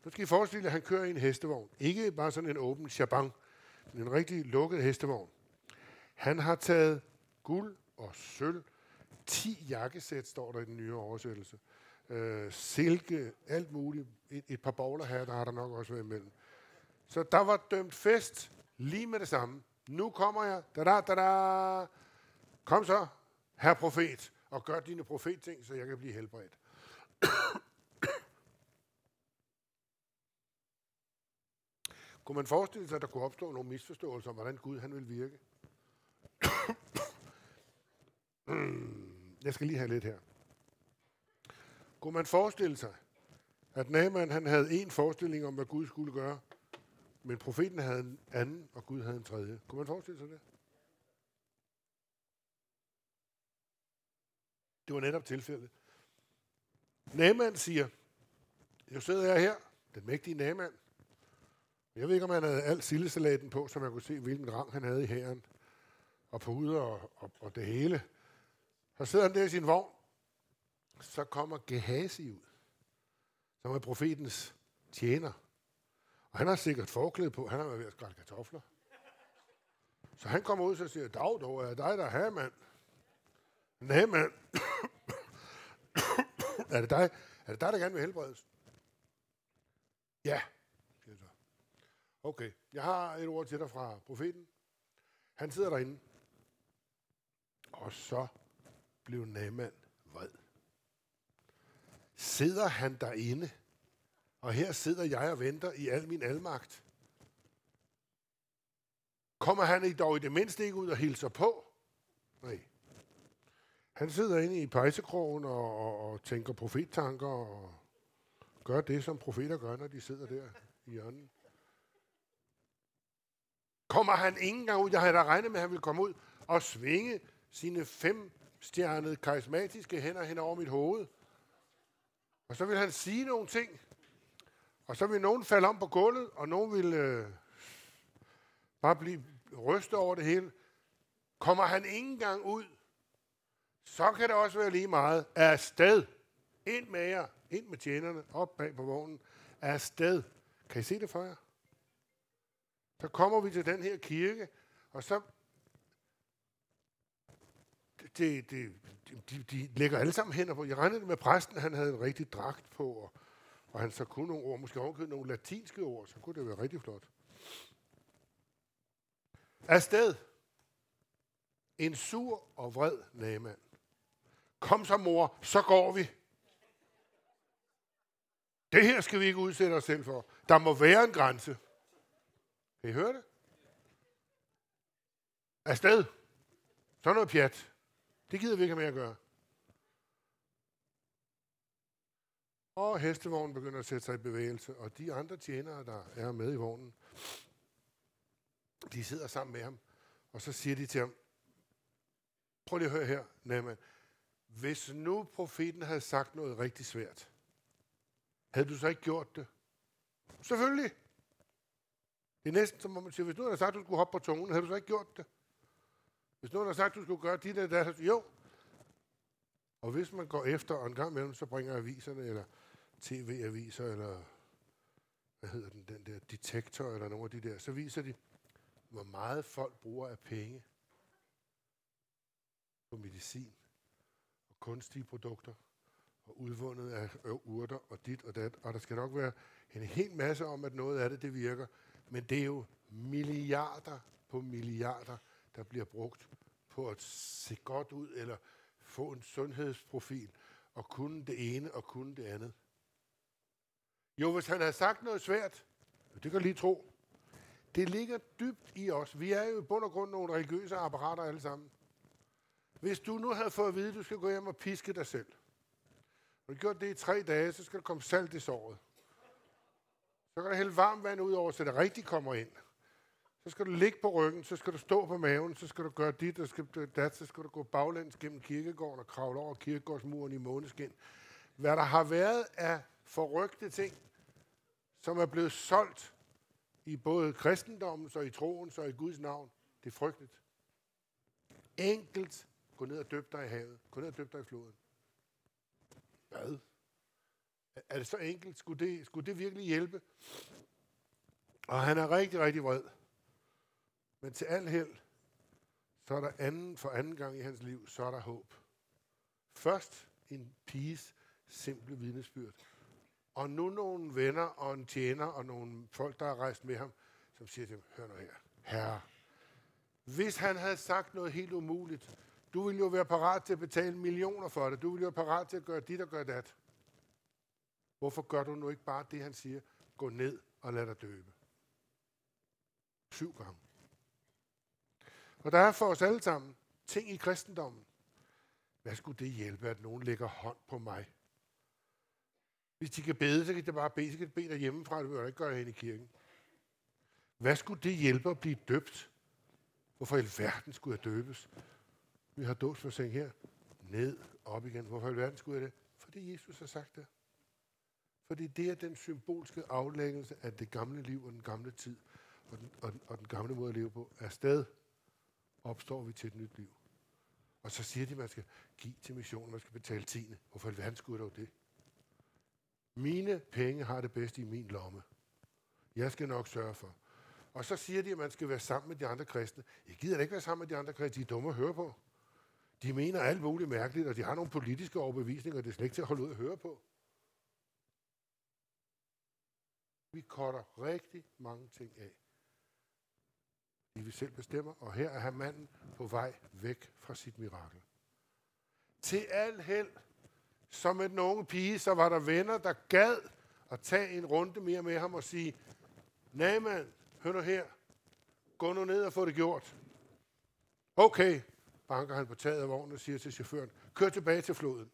Nu skal I forestille jer, at han kører i en hestevogn. Ikke bare sådan en åben chabang, men en rigtig lukket hestevogn. Han har taget guld og sølv. 10 jakkesæt står der i den nye oversættelse. Øh, silke, alt muligt. Et, et par bowler her, der har der nok også været imellem. Så der var dømt fest lige med det samme. Nu kommer jeg. Da da da da. Kom så, herr profet og gør dine profetting, så jeg kan blive helbredt. kunne man forestille sig, at der kunne opstå nogle misforståelser om, hvordan Gud han vil virke? jeg skal lige have lidt her. Kunne man forestille sig, at Naaman han havde en forestilling om, hvad Gud skulle gøre, men profeten havde en anden, og Gud havde en tredje. Kunne man forestille sig det? Det var netop tilfældet. Naaman siger, jeg sidder jeg her, den mægtige Naaman. Jeg ved ikke, om han havde alt sildesalaten på, så man kunne se, hvilken rang han havde i hæren. Og på ud og, og, og det hele. Så sidder han der i sin vogn. Så kommer Gehazi ud, som er profetens tjener. Og han har sikkert forklæde på. Han har været ved at skrælle kartofler. Så han kommer ud og siger, Dag, dog er dig, der er her, mand. Nej, men [COUGHS] er det dig? Er det dig, der gerne vil helbredes? Ja, siger så. Okay, jeg har et ord til dig fra profeten. Han sidder derinde. Og så blev Naaman vred. Sidder han derinde, og her sidder jeg og venter i al min almagt. Kommer han i dog i det mindste ikke ud og hilser på? Nej. Han sidder inde i pejsekrogen og, og, og tænker profettanker og gør det, som profeter gør, når de sidder der i hjørnet. Kommer han ingen gang ud? Jeg havde da regnet med, at han ville komme ud og svinge sine fem stjernede karismatiske hænder hen over mit hoved. Og så vil han sige nogle ting. Og så vil nogen falde om på gulvet, og nogen vil øh, bare blive rystet over det hele. Kommer han ingen gang ud, så kan det også være lige meget. Afsted. sted. Ind med jer. Ind med tjenerne. Op bag på vognen. Er sted. Kan I se det for jer? Så kommer vi til den her kirke, og så... Det, det, de, de lægger alle sammen hænder på. Jeg regnede med præsten, han havde en rigtig dragt på, og, og han så kunne nogle ord, måske også nogle latinske ord, så kunne det være rigtig flot. Afsted. En sur og vred nagemand. Kom så, mor, så går vi. Det her skal vi ikke udsætte os selv for. Der må være en grænse. Kan I høre det? Afsted. Så noget pjat. Det gider vi ikke have med at gøre. Og hestevognen begynder at sætte sig i bevægelse, og de andre tjenere, der er med i vognen, de sidder sammen med ham, og så siger de til ham, prøv lige at høre her, Naaman. Hvis nu profeten havde sagt noget rigtig svært, havde du så ikke gjort det? Selvfølgelig. Det er næsten som om man siger, hvis nu havde sagt, at du skulle hoppe på tungen, havde du så ikke gjort det? Hvis nogen havde sagt, at du skulle gøre dit eller der, jo. Og hvis man går efter, og en gang imellem, så bringer aviserne, eller tv-aviser, eller hvad hedder den, den der detektor, eller nogle af de der, så viser de, hvor meget folk bruger af penge på medicin og kunstige produkter og udvundet af urter og dit og dat. Og der skal nok være en hel masse om, at noget af det, det virker. Men det er jo milliarder på milliarder, der bliver brugt på at se godt ud, eller få en sundhedsprofil, og kunne det ene og kunne det andet. Jo, hvis han havde sagt noget svært, det kan lige tro, det ligger dybt i os. Vi er jo i bund og grund nogle religiøse apparater alle sammen. Hvis du nu havde fået at vide, at du skal gå hjem og piske dig selv, og du gjort det i tre dage, så skal der komme salt i såret. Så kan der hælde varmt vand ud over, så det rigtig kommer ind. Så skal du ligge på ryggen, så skal du stå på maven, så skal du gøre dit, og skal du dat, så skal du gå baglæns gennem kirkegården og kravle over kirkegårdsmuren i måneskin. Hvad der har været af forrygte ting, som er blevet solgt i både kristendommen, og i troen, og i Guds navn, det er frygteligt. Enkelt, gå ned og døb dig i havet. Gå ned og døb dig i floden. Hvad? Er det så enkelt? Skulle det, skulle det virkelig hjælpe? Og han er rigtig, rigtig vred. Men til al held, så er der anden, for anden gang i hans liv, så er der håb. Først en piges simple vidnesbyrd. Og nu nogle venner og en tjener og nogle folk, der har rejst med ham, som siger til ham, hør nu her, herre, hvis han havde sagt noget helt umuligt, du vil jo være parat til at betale millioner for det, du vil jo være parat til at gøre dit og gøre dat. Hvorfor gør du nu ikke bare det, han siger? Gå ned og lad dig døbe. Syv gange. Og der er for os alle sammen ting i kristendommen. Hvad skulle det hjælpe, at nogen lægger hånd på mig? Hvis de kan bede, så kan de bare bede. Så kan de bede derhjemmefra. Det vil ikke gøre det hen i kirken. Hvad skulle det hjælpe at blive døbt? Hvorfor i alverden skulle jeg døbes? Vi har dåsforsæng her. Ned, op igen. Hvorfor i verden skulle jeg det? Fordi Jesus har sagt det. Fordi det er den symbolske aflæggelse af det gamle liv og den gamle tid og den, og den, og den gamle måde at leve på. Er sted opstår vi til et nyt liv. Og så siger de, at man skal give til missionen, man skal betale tiende. Hvorfor i alverden skulle jeg dog det? Mine penge har det bedste i min lomme. Jeg skal nok sørge for. Og så siger de, at man skal være sammen med de andre kristne. Jeg gider da ikke være sammen med de andre kristne. De er dumme at høre på. De mener alt muligt mærkeligt, og de har nogle politiske overbevisninger, det er slet ikke til at holde ud at høre på. Vi korter rigtig mange ting af. De vi selv bestemmer, og her er han manden på vej væk fra sit mirakel. Til al held, som med den unge pige, så var der venner, der gad at tage en runde mere med ham og sige, nej mand, hør nu her, gå nu ned og få det gjort. Okay, banker han på taget af vognen og siger til chaufføren, kør tilbage til floden.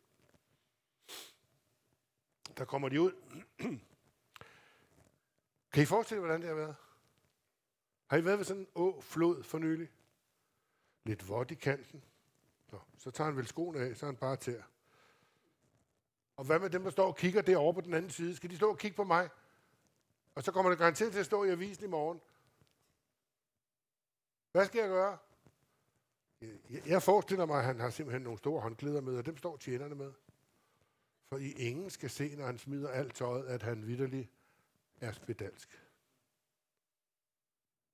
Der kommer de ud. [CLEARS THROAT] kan I forestille hvordan det har været? Har I været ved sådan en å, flod for nylig? Lidt vådt i kanten. Nå, så tager han vel skoene af, så er han bare til. Og hvad med dem, der står og kigger derovre på den anden side? Skal de stå og kigge på mig? Og så kommer det garanteret til at stå i avisen i morgen. Hvad skal jeg gøre? Jeg forestiller mig, at han har simpelthen nogle store håndklæder med, og dem står tjenerne med. For I ingen skal se, når han smider alt tøjet, at han vidderlig er spedalsk.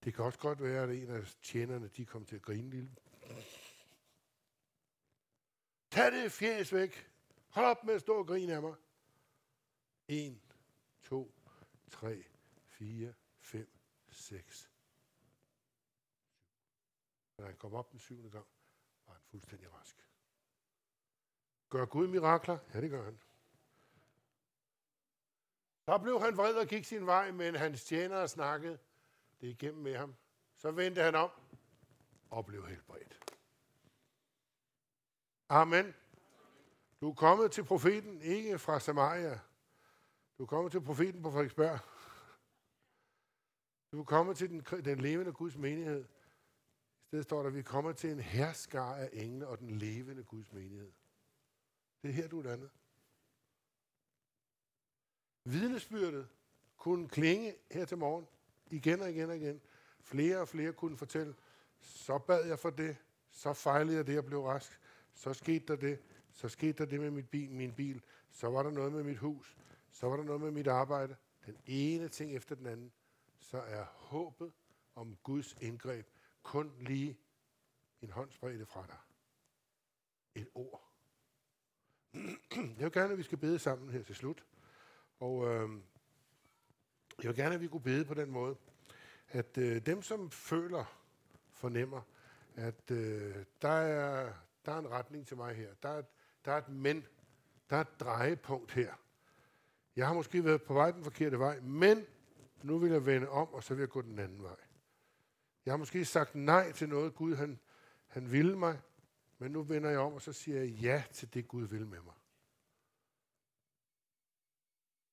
Det kan også godt være, at en af tjenerne, de kom til at grine lille. Tag det fjæs væk. Hold op med at stå og grine af mig. 1, 2, 3, 4, 5, 6. Når han kom op den syvende gang, var han fuldstændig rask. Gør Gud mirakler? Ja, det gør han. Så blev han vred og gik sin vej, men hans tjenere snakkede det igennem med ham. Så vendte han om og blev helbredt. Amen. Du er kommet til profeten, ikke fra Samaria. Du er kommet til profeten på Frederiksberg. Du er kommet til den, den levende Guds menighed. I står der, at vi kommer til en herskar af engle og den levende Guds menighed. Det er her, du er landet. Vidnesbyrdet kunne klinge her til morgen, igen og igen og igen. Flere og flere kunne fortælle, så bad jeg for det, så fejlede jeg det, jeg blev rask, så skete der det, så skete der det med mit bil, min bil, så var der noget med mit hus, så var der noget med mit arbejde. Den ene ting efter den anden, så er håbet om Guds indgreb kun lige en håndsbredde fra dig. Et ord. Jeg vil gerne, at vi skal bede sammen her til slut. Og øh, jeg vil gerne, at vi kunne bede på den måde, at øh, dem, som føler, fornemmer, at øh, der, er, der er en retning til mig her. Der er, der er et men. Der er et drejepunkt her. Jeg har måske været på vej den forkerte vej, men nu vil jeg vende om, og så vil jeg gå den anden vej. Jeg har måske sagt nej til noget, Gud han, han ville mig, men nu vender jeg om, og så siger jeg ja til det, Gud vil med mig.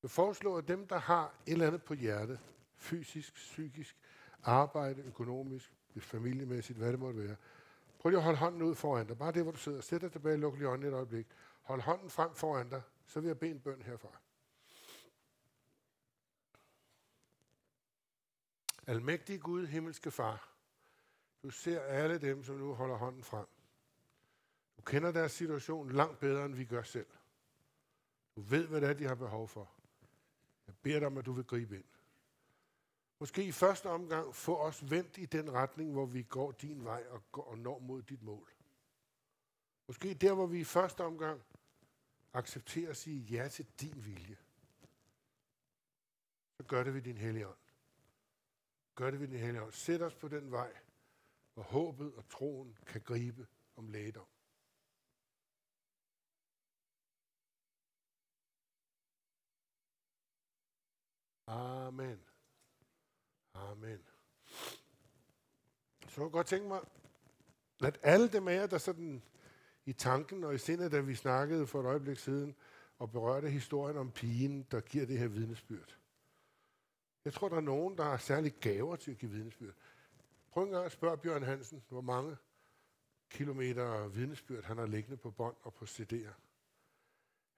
Jeg foreslår, at dem, der har et eller andet på hjerte, fysisk, psykisk, arbejde, økonomisk, familiemæssigt, hvad det måtte være, prøv lige at holde hånden ud foran dig. Bare det, hvor du sidder. Sæt dig tilbage, luk lige øjnene et øjeblik. Hold hånden frem foran dig, så vil jeg bede en bøn herfra. Almægtige Gud, himmelske far, du ser alle dem, som nu holder hånden frem. Du kender deres situation langt bedre, end vi gør selv. Du ved, hvad det er, de har behov for. Jeg beder dig om, at du vil gribe ind. Måske i første omgang få os vendt i den retning, hvor vi går din vej og, går og når mod dit mål. Måske der, hvor vi i første omgang accepterer at sige ja til din vilje. Så gør det ved din hellige ånd. Gør det ved din hellige ånd. Sæt os på den vej, hvor håbet og troen kan gribe om lægedom. Amen. Amen. Så jeg godt tænke mig, at alle dem af jer, der sådan i tanken og i sindet, da vi snakkede for et øjeblik siden, og berørte historien om pigen, der giver det her vidnesbyrd. Jeg tror, der er nogen, der har særlige gaver til at give vidnesbyrd. Prøv en gang at spørge Bjørn Hansen, hvor mange kilometer vidnesbyrd han har liggende på bånd og på CD'er.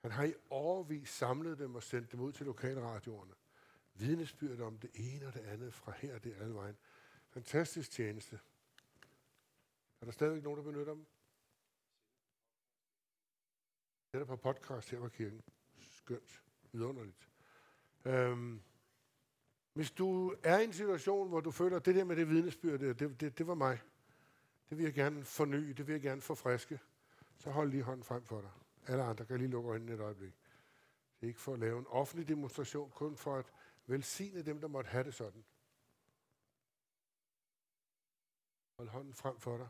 Han har i overvis samlet dem og sendt dem ud til lokalradioerne. Vidnesbyrd om det ene og det andet fra her og det alle vejen. Fantastisk tjeneste. Er der stadigvæk nogen, der benytter dem? Det er på podcast her på kirken. Skønt. Vidunderligt. Øhm, hvis du er i en situation, hvor du føler, at det der med det vidnesbyrd, det, det, det var mig. Det vil jeg gerne forny, det vil jeg gerne forfriske. Så hold lige hånden frem for dig. Alle andre kan lige lukke øjnene et øjeblik. Det er ikke for at lave en offentlig demonstration, kun for at velsigne dem, der måtte have det sådan. Hold hånden frem for dig.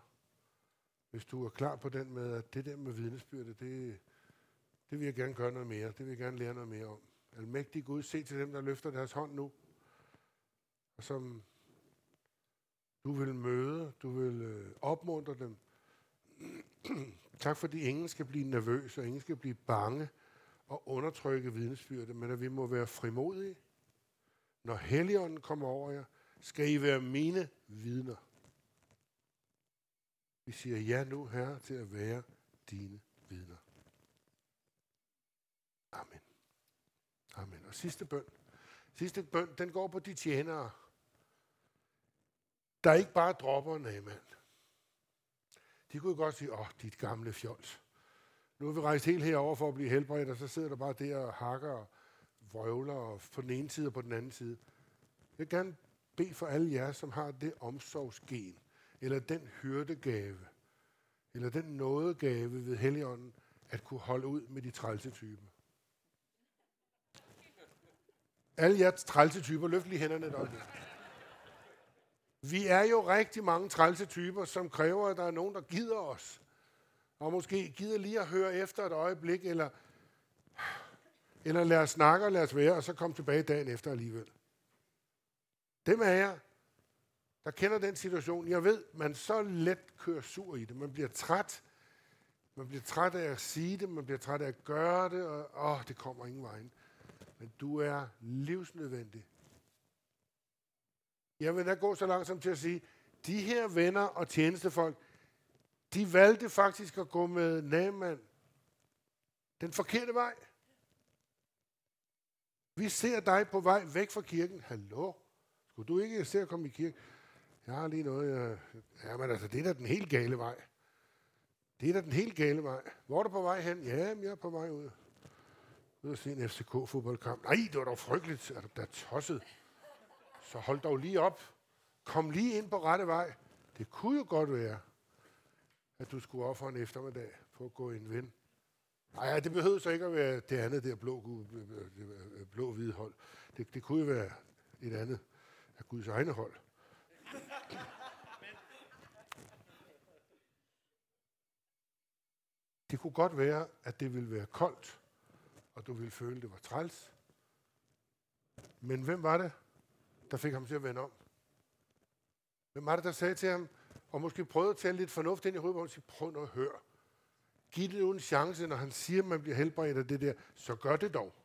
Hvis du er klar på den med, at det der med vidnesbyrdet, det, det vil jeg gerne gøre noget mere. Det vil jeg gerne lære noget mere om. Almægtig Gud, se til dem, der løfter deres hånd nu. Og som du vil møde, du vil øh, opmuntre dem. [CLEARS THROAT] tak fordi ingen skal blive nervøs, og ingen skal blive bange og undertrykke vidnesbyrdet, men at vi må være frimodige. Når Helligånden kommer over jer, skal I være mine vidner. Vi siger ja nu, Herre, til at være dine vidner. Amen. Amen. Og sidste bøn. Sidste bøn, den går på de tjenere, der ikke bare dropper Naaman. De kunne godt sige, åh, oh, dit gamle fjols. Nu er vi rejst helt herover for at blive helbredt, og så sidder der bare der og hakker og vrøvler og på den ene side og på den anden side. Jeg vil gerne bede for alle jer, som har det omsorgsgen, eller den hyrdegave, eller den nådegave ved Helligånden, at kunne holde ud med de trælse typer. Alle jer trælse typer, løft lige hænderne deroppe. Vi er jo rigtig mange trælse typer, som kræver, at der er nogen, der gider os. Og måske gider lige at høre efter et øjeblik, eller, eller lad os snakke og lad os være, og så komme tilbage dagen efter alligevel. Dem er jeg, der kender den situation. Jeg ved, man så let kører sur i det. Man bliver træt. Man bliver træt af at sige det, man bliver træt af at gøre det, og åh, det kommer ingen vejen. Men du er livsnødvendig jeg vil da gå så langt som til at sige, de her venner og tjenestefolk, de valgte faktisk at gå med Naaman den forkerte vej. Vi ser dig på vej væk fra kirken. Hallo? Skulle du ikke se at komme i kirke? Jeg har lige noget, jeg... Ja, men altså, det er da den helt gale vej. Det er da den helt gale vej. Hvor er du på vej hen? Ja, jeg er på vej ud. Ud at se en FCK-fodboldkamp. Nej, det var dog frygteligt. Er du da tosset? Så hold dog lige op. Kom lige ind på rette vej. Det kunne jo godt være, at du skulle ofre en eftermiddag på at gå en ven. Nej, det behøver så ikke at være det andet der blå, øh, øh, øh, blå hvide hold. Det, det kunne jo være et andet af Guds egne hold. Det kunne godt være, at det ville være koldt, og du ville føle, at det var træls. Men hvem var det, der fik ham til at vende om. Hvem var det, der sagde til ham, og måske prøvede at tale lidt fornuft ind i hovedet, og sige, prøv nu at høre. Giv det nu en chance, når han siger, at man bliver helbredt af det der, så gør det dog.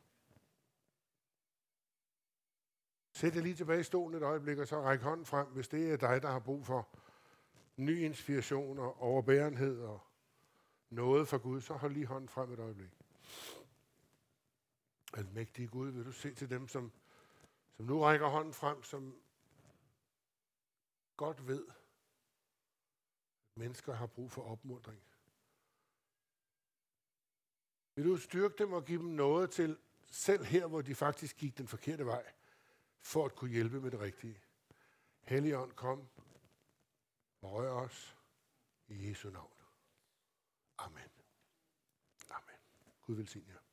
Sæt dig lige tilbage i stolen et øjeblik, og så ræk hånden frem, hvis det er dig, der har brug for ny inspiration og overbærenhed og noget fra Gud, så hold lige hånden frem et øjeblik. Almægtige Gud, vil du se til dem, som som nu rækker hånden frem, som godt ved, at mennesker har brug for opmundring. Vil du styrke dem og give dem noget til, selv her, hvor de faktisk gik den forkerte vej, for at kunne hjælpe med det rigtige. Helligånd, kom og rør os i Jesu navn. Amen. Amen. Gud velsigne jer.